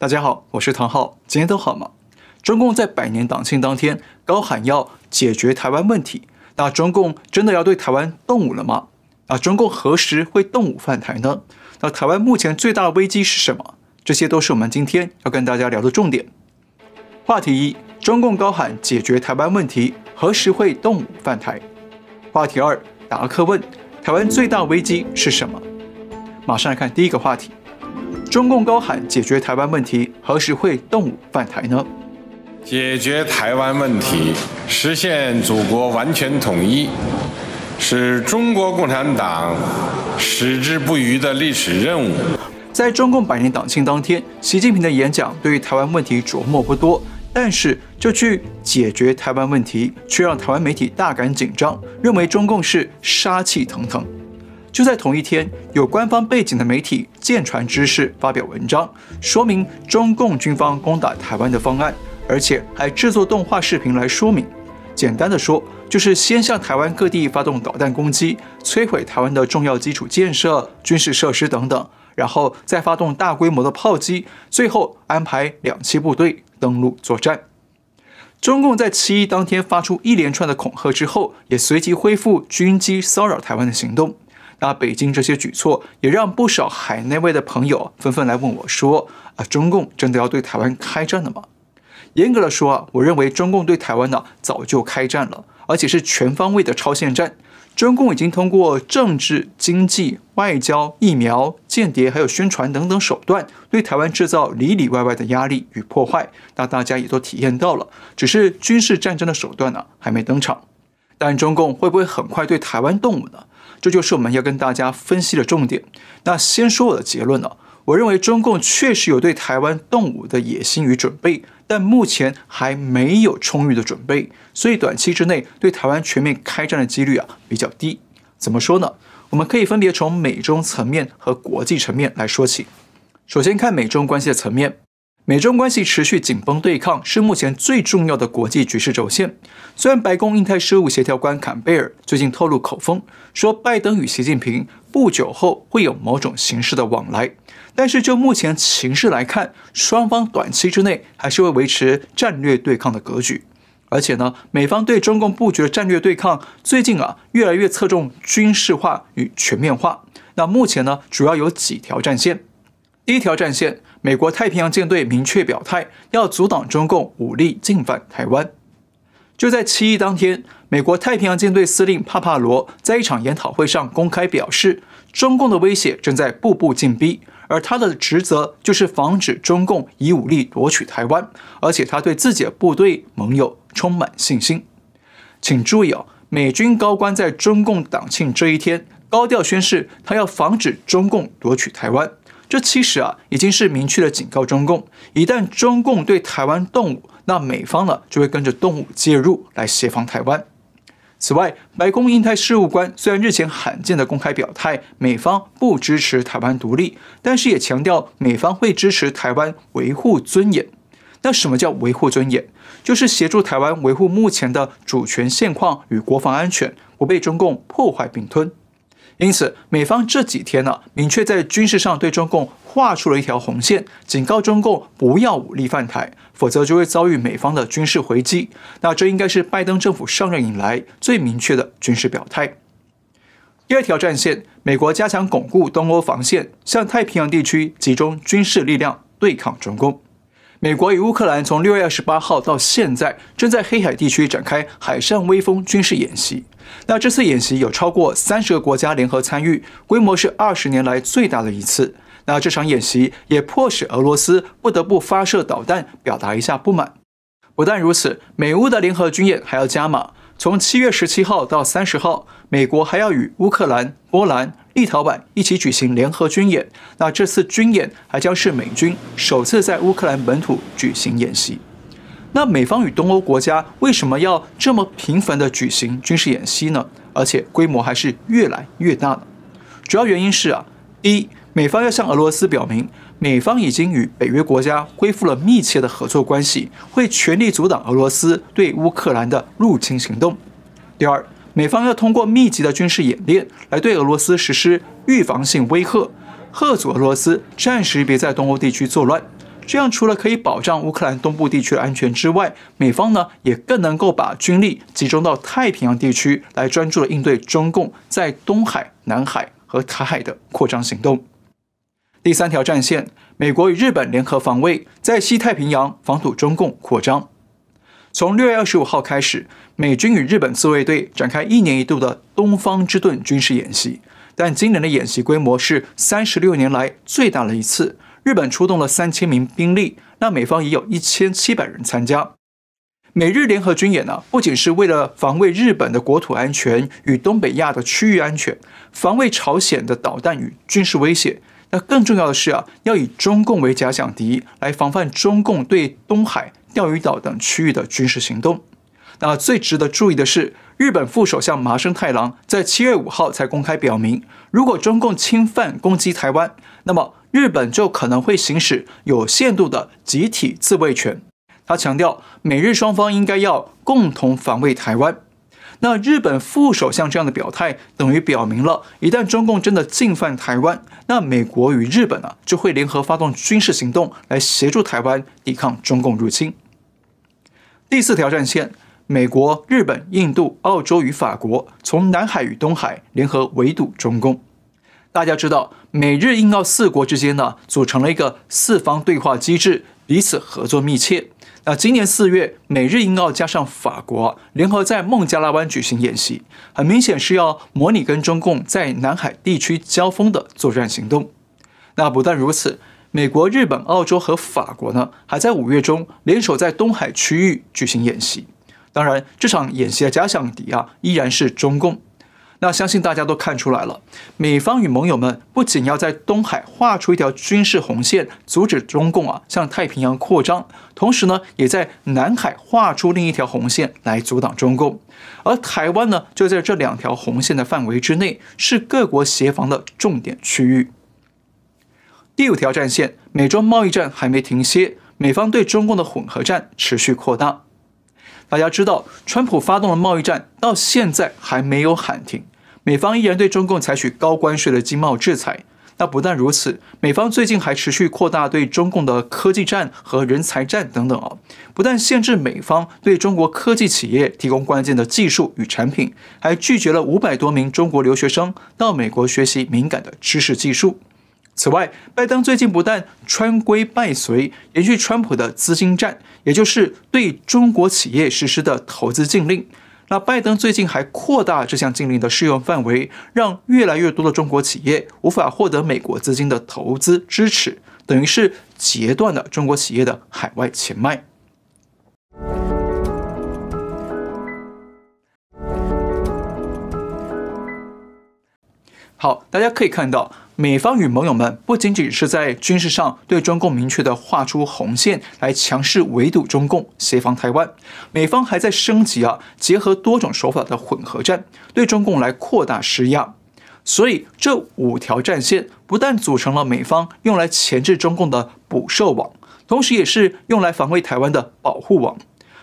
大家好，我是唐浩，今天都好吗？中共在百年党庆当天高喊要解决台湾问题，那中共真的要对台湾动武了吗？那中共何时会动武犯台呢？那台湾目前最大的危机是什么？这些都是我们今天要跟大家聊的重点。话题一：中共高喊解决台湾问题，何时会动武犯台？话题二：达克问：台湾最大危机是什么？马上来看第一个话题。中共高喊解决台湾问题，何时会动武犯台呢？解决台湾问题，实现祖国完全统一，是中国共产党矢志不渝的历史任务。在中共百年党庆当天，习近平的演讲对于台湾问题琢磨不多，但是就去解决台湾问题，却让台湾媒体大感紧张，认为中共是杀气腾腾。就在同一天，有官方背景的媒体舰船知识发表文章，说明中共军方攻打台湾的方案，而且还制作动画视频来说明。简单的说，就是先向台湾各地发动导弹攻击，摧毁台湾的重要基础建设、军事设施等等，然后再发动大规模的炮击，最后安排两栖部队登陆作战。中共在七一当天发出一连串的恐吓之后，也随即恢复军机骚扰台湾的行动。那北京这些举措也让不少海内外的朋友纷纷来问我说：“啊，中共真的要对台湾开战了吗？”严格的说啊，我认为中共对台湾呢早就开战了，而且是全方位的超限战。中共已经通过政治、经济、外交、疫苗、间谍还有宣传等等手段，对台湾制造里里外外的压力与破坏。那大家也都体验到了，只是军事战争的手段呢还没登场。但中共会不会很快对台湾动武呢？这就是我们要跟大家分析的重点。那先说我的结论了，我认为中共确实有对台湾动武的野心与准备，但目前还没有充裕的准备，所以短期之内对台湾全面开战的几率啊比较低。怎么说呢？我们可以分别从美中层面和国际层面来说起。首先看美中关系的层面。美中关系持续紧绷对抗是目前最重要的国际局势轴线。虽然白宫印太事务协调官坎贝尔最近透露口风，说拜登与习近平不久后会有某种形式的往来，但是就目前形势来看，双方短期之内还是会维持战略对抗的格局。而且呢，美方对中共布局的战略对抗最近啊越来越侧重军事化与全面化。那目前呢，主要有几条战线。第一条战线。美国太平洋舰队明确表态，要阻挡中共武力进犯台湾。就在七一当天，美国太平洋舰队司令帕帕罗在一场研讨会上公开表示，中共的威胁正在步步进逼，而他的职责就是防止中共以武力夺取台湾，而且他对自己的部队盟友充满信心。请注意哦，美军高官在中共党庆这一天高调宣誓，他要防止中共夺取台湾。这其实啊，已经是明确的警告中共，一旦中共对台湾动武，那美方呢就会跟着动武介入来协防台湾。此外，白宫印太事务官虽然日前罕见的公开表态，美方不支持台湾独立，但是也强调美方会支持台湾维护尊严。那什么叫维护尊严？就是协助台湾维护目前的主权现况与国防安全，不被中共破坏并吞。因此，美方这几天呢、明确在军事上对中共画出了一条红线，警告中共不要武力犯台，否则就会遭遇美方的军事回击。那这应该是拜登政府上任以来最明确的军事表态。第二条战线，美国加强巩固东欧防线，向太平洋地区集中军事力量对抗中共。美国与乌克兰从六月二十八号到现在，正在黑海地区展开海上威风军事演习。那这次演习有超过三十个国家联合参与，规模是二十年来最大的一次。那这场演习也迫使俄罗斯不得不发射导弹，表达一下不满。不但如此，美乌的联合军演还要加码。从七月十七号到三十号，美国还要与乌克兰、波兰。立陶宛一起举行联合军演，那这次军演还将是美军首次在乌克兰本土举行演习。那美方与东欧国家为什么要这么频繁的举行军事演习呢？而且规模还是越来越大呢？主要原因是啊，第一，美方要向俄罗斯表明，美方已经与北约国家恢复了密切的合作关系，会全力阻挡俄罗斯对乌克兰的入侵行动。第二。美方要通过密集的军事演练来对俄罗斯实施预防性威吓，吓阻俄罗斯暂时别在东欧地区作乱。这样除了可以保障乌克兰东部地区的安全之外，美方呢也更能够把军力集中到太平洋地区，来专注的应对中共在东海、南海和台海的扩张行动。第三条战线，美国与日本联合防卫，在西太平洋防堵中共扩张。从六月二十五号开始，美军与日本自卫队展开一年一度的东方之盾军事演习，但今年的演习规模是三十六年来最大的一次。日本出动了三千名兵力，那美方也有一千七百人参加。美日联合军演呢，不仅是为了防卫日本的国土安全与东北亚的区域安全，防卫朝鲜的导弹与军事威胁。那更重要的是啊，要以中共为假想敌，来防范中共对东海、钓鱼岛等区域的军事行动。那最值得注意的是，日本副首相麻生太郎在七月五号才公开表明，如果中共侵犯攻击台湾，那么日本就可能会行使有限度的集体自卫权。他强调，美日双方应该要共同防卫台湾。那日本副首相这样的表态，等于表明了，一旦中共真的进犯台湾，那美国与日本啊就会联合发动军事行动来协助台湾抵抗中共入侵。第四条战线，美国、日本、印度、澳洲与法国从南海与东海联合围堵中共。大家知道，美日印澳四国之间呢，组成了一个四方对话机制，彼此合作密切。那今年四月，美日印澳加上法国联合在孟加拉湾举行演习，很明显是要模拟跟中共在南海地区交锋的作战行动。那不但如此，美国、日本、澳洲和法国呢，还在五月中联手在东海区域举行演习。当然，这场演习的假想敌啊，依然是中共。那相信大家都看出来了，美方与盟友们不仅要在东海画出一条军事红线，阻止中共啊向太平洋扩张，同时呢，也在南海画出另一条红线来阻挡中共。而台湾呢，就在这两条红线的范围之内，是各国协防的重点区域。第五条战线，美中贸易战还没停歇，美方对中共的混合战持续扩大。大家知道，川普发动的贸易战到现在还没有喊停。美方依然对中共采取高关税的经贸制裁。那不但如此，美方最近还持续扩大对中共的科技战和人才战等等啊！不但限制美方对中国科技企业提供关键的技术与产品，还拒绝了五百多名中国留学生到美国学习敏感的知识技术。此外，拜登最近不但川规败随，延续川普的资金战，也就是对中国企业实施的投资禁令。那拜登最近还扩大这项禁令的适用范围，让越来越多的中国企业无法获得美国资金的投资支持，等于是截断了中国企业的海外钱脉。好，大家可以看到。美方与盟友们不仅仅是在军事上对中共明确地画出红线，来强势围堵中共、协防台湾，美方还在升级啊，结合多种手法的混合战，对中共来扩大施压。所以这五条战线不但组成了美方用来钳制中共的捕兽网，同时也是用来防卫台湾的保护网。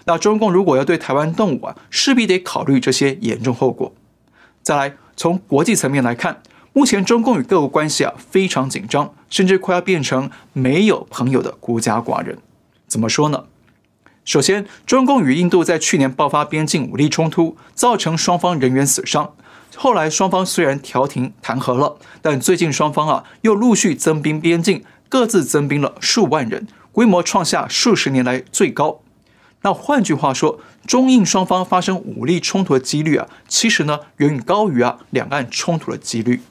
那中共如果要对台湾动武啊，势必得考虑这些严重后果。再来，从国际层面来看。目前中共与各国关系啊非常紧张，甚至快要变成没有朋友的孤家寡人。怎么说呢？首先，中共与印度在去年爆发边境武力冲突，造成双方人员死伤。后来双方虽然调停谈和了，但最近双方啊又陆续增兵边境，各自增兵了数万人，规模创下数十年来最高。那换句话说，中印双方发生武力冲突的几率啊，其实呢远远高于啊两岸冲突的几率。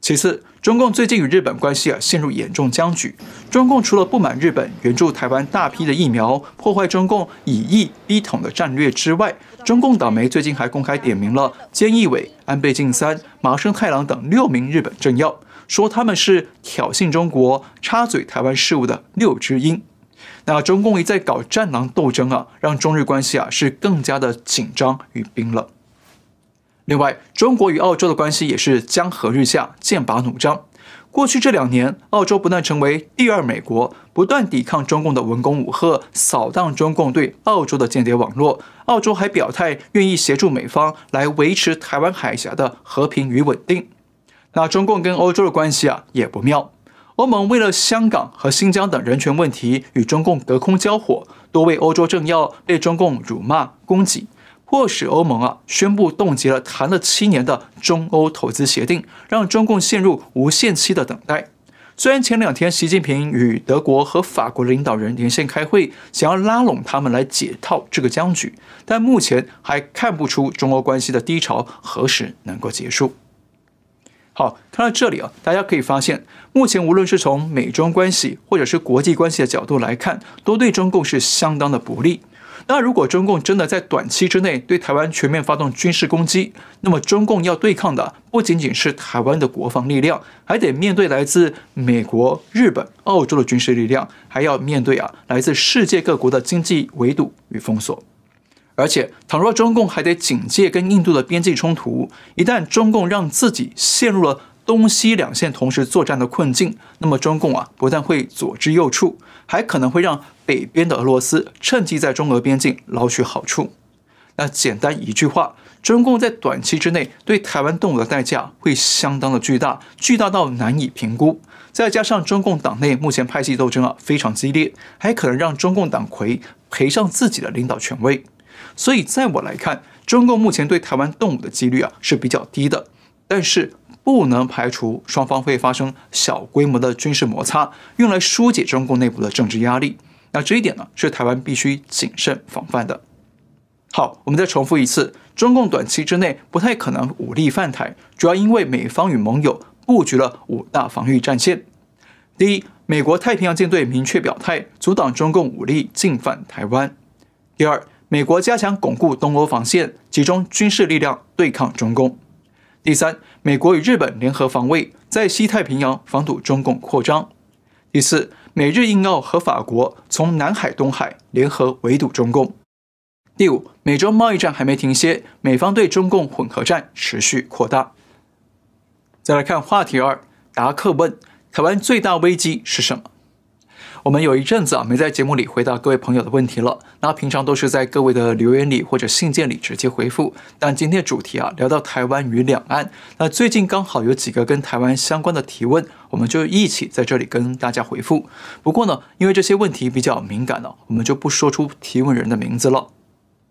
其次，中共最近与日本关系啊陷入严重僵局。中共除了不满日本援助台湾大批的疫苗，破坏中共以疫逼统的战略之外，中共党媒最近还公开点名了菅义伟、安倍晋三、麻生太郎等六名日本政要，说他们是挑衅中国、插嘴台湾事务的六只鹰。那中共一再搞战狼斗争啊，让中日关系啊是更加的紧张与冰冷。另外，中国与澳洲的关系也是江河日下，剑拔弩张。过去这两年，澳洲不但成为第二美国，不断抵抗中共的文攻武吓，扫荡中共对澳洲的间谍网络。澳洲还表态愿意协助美方来维持台湾海峡的和平与稳定。那中共跟欧洲的关系啊也不妙。欧盟为了香港和新疆等人权问题与中共隔空交火，多位欧洲政要被中共辱骂攻击，迫使欧盟啊宣布冻结了谈了七年的中欧投资协定，让中共陷入无限期的等待。虽然前两天习近平与德国和法国领导人连线开会，想要拉拢他们来解套这个僵局，但目前还看不出中欧关系的低潮何时能够结束。好，看到这里啊，大家可以发现，目前无论是从美中关系或者是国际关系的角度来看，都对中共是相当的不利。那如果中共真的在短期之内对台湾全面发动军事攻击，那么中共要对抗的不仅仅是台湾的国防力量，还得面对来自美国、日本、澳洲的军事力量，还要面对啊来自世界各国的经济围堵与封锁。而且，倘若中共还得警戒跟印度的边境冲突，一旦中共让自己陷入了东西两线同时作战的困境，那么中共啊不但会左支右绌，还可能会让北边的俄罗斯趁机在中俄边境捞取好处。那简单一句话，中共在短期之内对台湾动武的代价会相当的巨大，巨大到难以评估。再加上中共党内目前派系斗争啊非常激烈，还可能让中共党魁赔上自己的领导权威。所以，在我来看，中共目前对台湾动武的几率啊是比较低的，但是。不能排除双方会发生小规模的军事摩擦，用来疏解中共内部的政治压力。那这一点呢，是台湾必须谨慎防范的。好，我们再重复一次：中共短期之内不太可能武力犯台，主要因为美方与盟友布局了五大防御战线。第一，美国太平洋舰队明确表态，阻挡中共武力进犯台湾；第二，美国加强巩固东欧防线，集中军事力量对抗中共。第三，美国与日本联合防卫，在西太平洋防堵中共扩张。第四，美日印澳和法国从南海、东海联合围堵中共。第五，美洲贸易战还没停歇，美方对中共混合战持续扩大。再来看话题二，达克问：台湾最大危机是什么？我们有一阵子啊没在节目里回答各位朋友的问题了，那平常都是在各位的留言里或者信件里直接回复。但今天的主题啊聊到台湾与两岸，那最近刚好有几个跟台湾相关的提问，我们就一起在这里跟大家回复。不过呢，因为这些问题比较敏感了，我们就不说出提问人的名字了。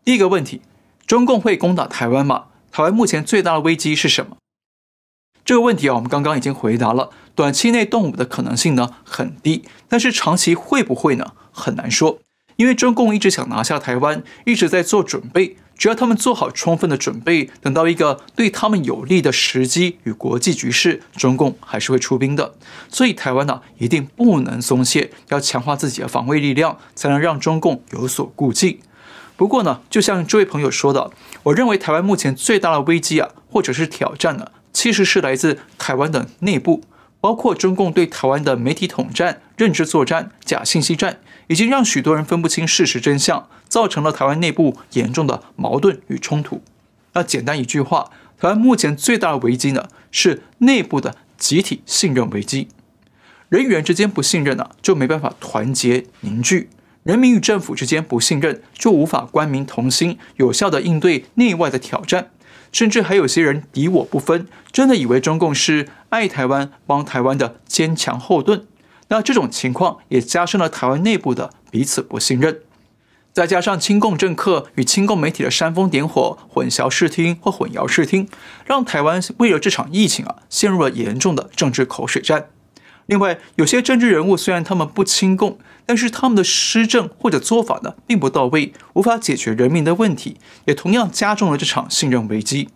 第一个问题：中共会攻打台湾吗？台湾目前最大的危机是什么？这个问题啊，我们刚刚已经回答了。短期内动武的可能性呢很低，但是长期会不会呢？很难说。因为中共一直想拿下台湾，一直在做准备。只要他们做好充分的准备，等到一个对他们有利的时机与国际局势，中共还是会出兵的。所以台湾呢，一定不能松懈，要强化自己的防卫力量，才能让中共有所顾忌。不过呢，就像这位朋友说的，我认为台湾目前最大的危机啊，或者是挑战呢，其实是来自台湾的内部，包括中共对台湾的媒体统战、认知作战、假信息战，已经让许多人分不清事实真相，造成了台湾内部严重的矛盾与冲突。那简单一句话，台湾目前最大的危机呢，是内部的集体信任危机。人与人之间不信任啊，就没办法团结凝聚；人民与政府之间不信任，就无法官民同心，有效地应对内外的挑战。甚至还有些人敌我不分，真的以为中共是爱台湾、帮台湾的坚强后盾。那这种情况也加深了台湾内部的彼此不信任。再加上亲共政客与亲共媒体的煽风点火、混淆视听或混淆视听，让台湾为了这场疫情啊，陷入了严重的政治口水战。另外，有些政治人物虽然他们不亲共，但是他们的施政或者做法呢，并不到位，无法解决人民的问题，也同样加重了这场信任危机。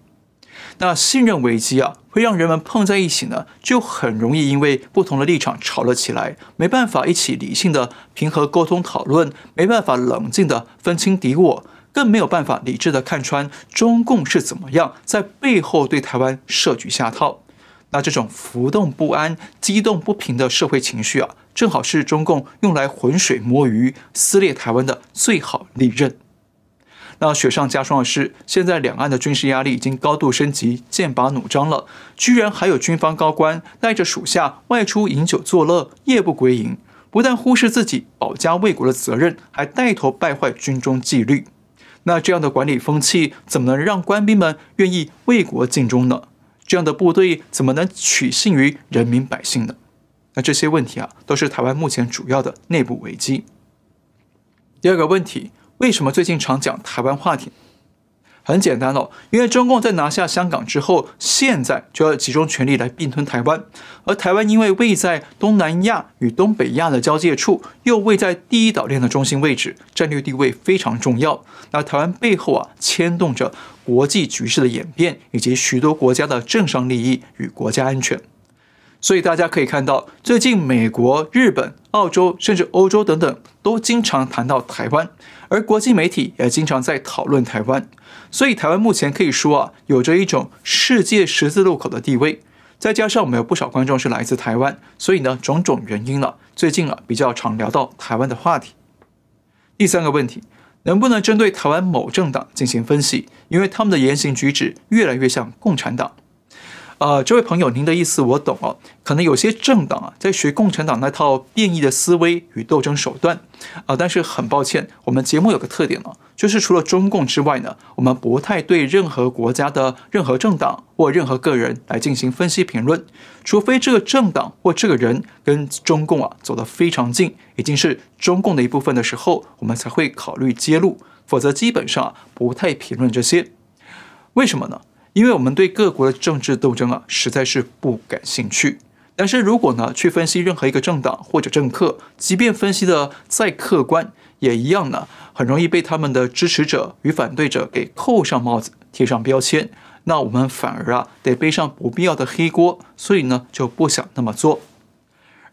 那信任危机啊，会让人们碰在一起呢，就很容易因为不同的立场吵了起来，没办法一起理性的平和沟通讨论，没办法冷静的分清敌我，更没有办法理智的看穿中共是怎么样在背后对台湾设局下套。那这种浮动不安、激动不平的社会情绪啊，正好是中共用来浑水摸鱼、撕裂台湾的最好利刃。那雪上加霜的是，现在两岸的军事压力已经高度升级、剑拔弩张了，居然还有军方高官带着属下外出饮酒作乐、夜不归营，不但忽视自己保家卫国的责任，还带头败坏军中纪律。那这样的管理风气，怎么能让官兵们愿意为国尽忠呢？这样的部队怎么能取信于人民百姓呢？那这些问题啊，都是台湾目前主要的内部危机。第二个问题，为什么最近常讲台湾话题？很简单哦，因为中共在拿下香港之后，现在就要集中全力来并吞台湾，而台湾因为位在东南亚与东北亚的交界处，又位在第一岛链的中心位置，战略地位非常重要。那台湾背后啊，牵动着国际局势的演变，以及许多国家的政商利益与国家安全。所以大家可以看到，最近美国、日本、澳洲甚至欧洲等等，都经常谈到台湾，而国际媒体也经常在讨论台湾。所以台湾目前可以说啊，有着一种世界十字路口的地位。再加上我们有不少观众是来自台湾，所以呢，种种原因了，最近啊比较常聊到台湾的话题。第三个问题，能不能针对台湾某政党进行分析？因为他们的言行举止越来越像共产党。呃，这位朋友，您的意思我懂哦。可能有些政党啊，在学共产党那套变异的思维与斗争手段啊、但是很抱歉，我们节目有个特点呢，就是除了中共之外呢，我们不太对任何国家的任何政党或任何个人来进行分析评论，除非这个政党或这个人跟中共啊走得非常近，已经是中共的一部分的时候，我们才会考虑揭露，否则基本上不太评论这些。为什么呢？因为我们对各国的政治斗争啊，实在是不感兴趣。但是如果呢，去分析任何一个政党或者政客，即便分析的再客观，也一样呢，很容易被他们的支持者与反对者给扣上帽子、贴上标签。那我们反而啊，得背上不必要的黑锅，所以呢，就不想那么做。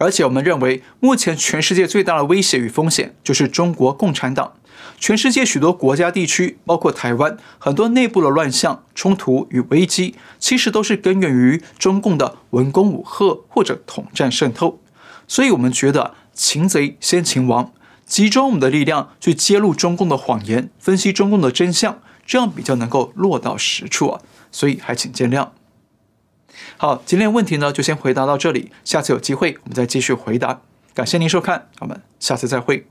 而且我们认为，目前全世界最大的威胁与风险，就是中国共产党。全世界许多国家地区，包括台湾，很多内部的乱象、冲突与危机，其实都是根源于中共的文攻武吓或者统战渗透。所以，我们觉得擒贼先擒王，集中我们的力量去揭露中共的谎言，分析中共的真相，这样比较能够落到实处啊。所以，还请见谅。好，今天的问题呢，就先回答到这里，下次有机会我们再继续回答。感谢您收看，我们下次再会。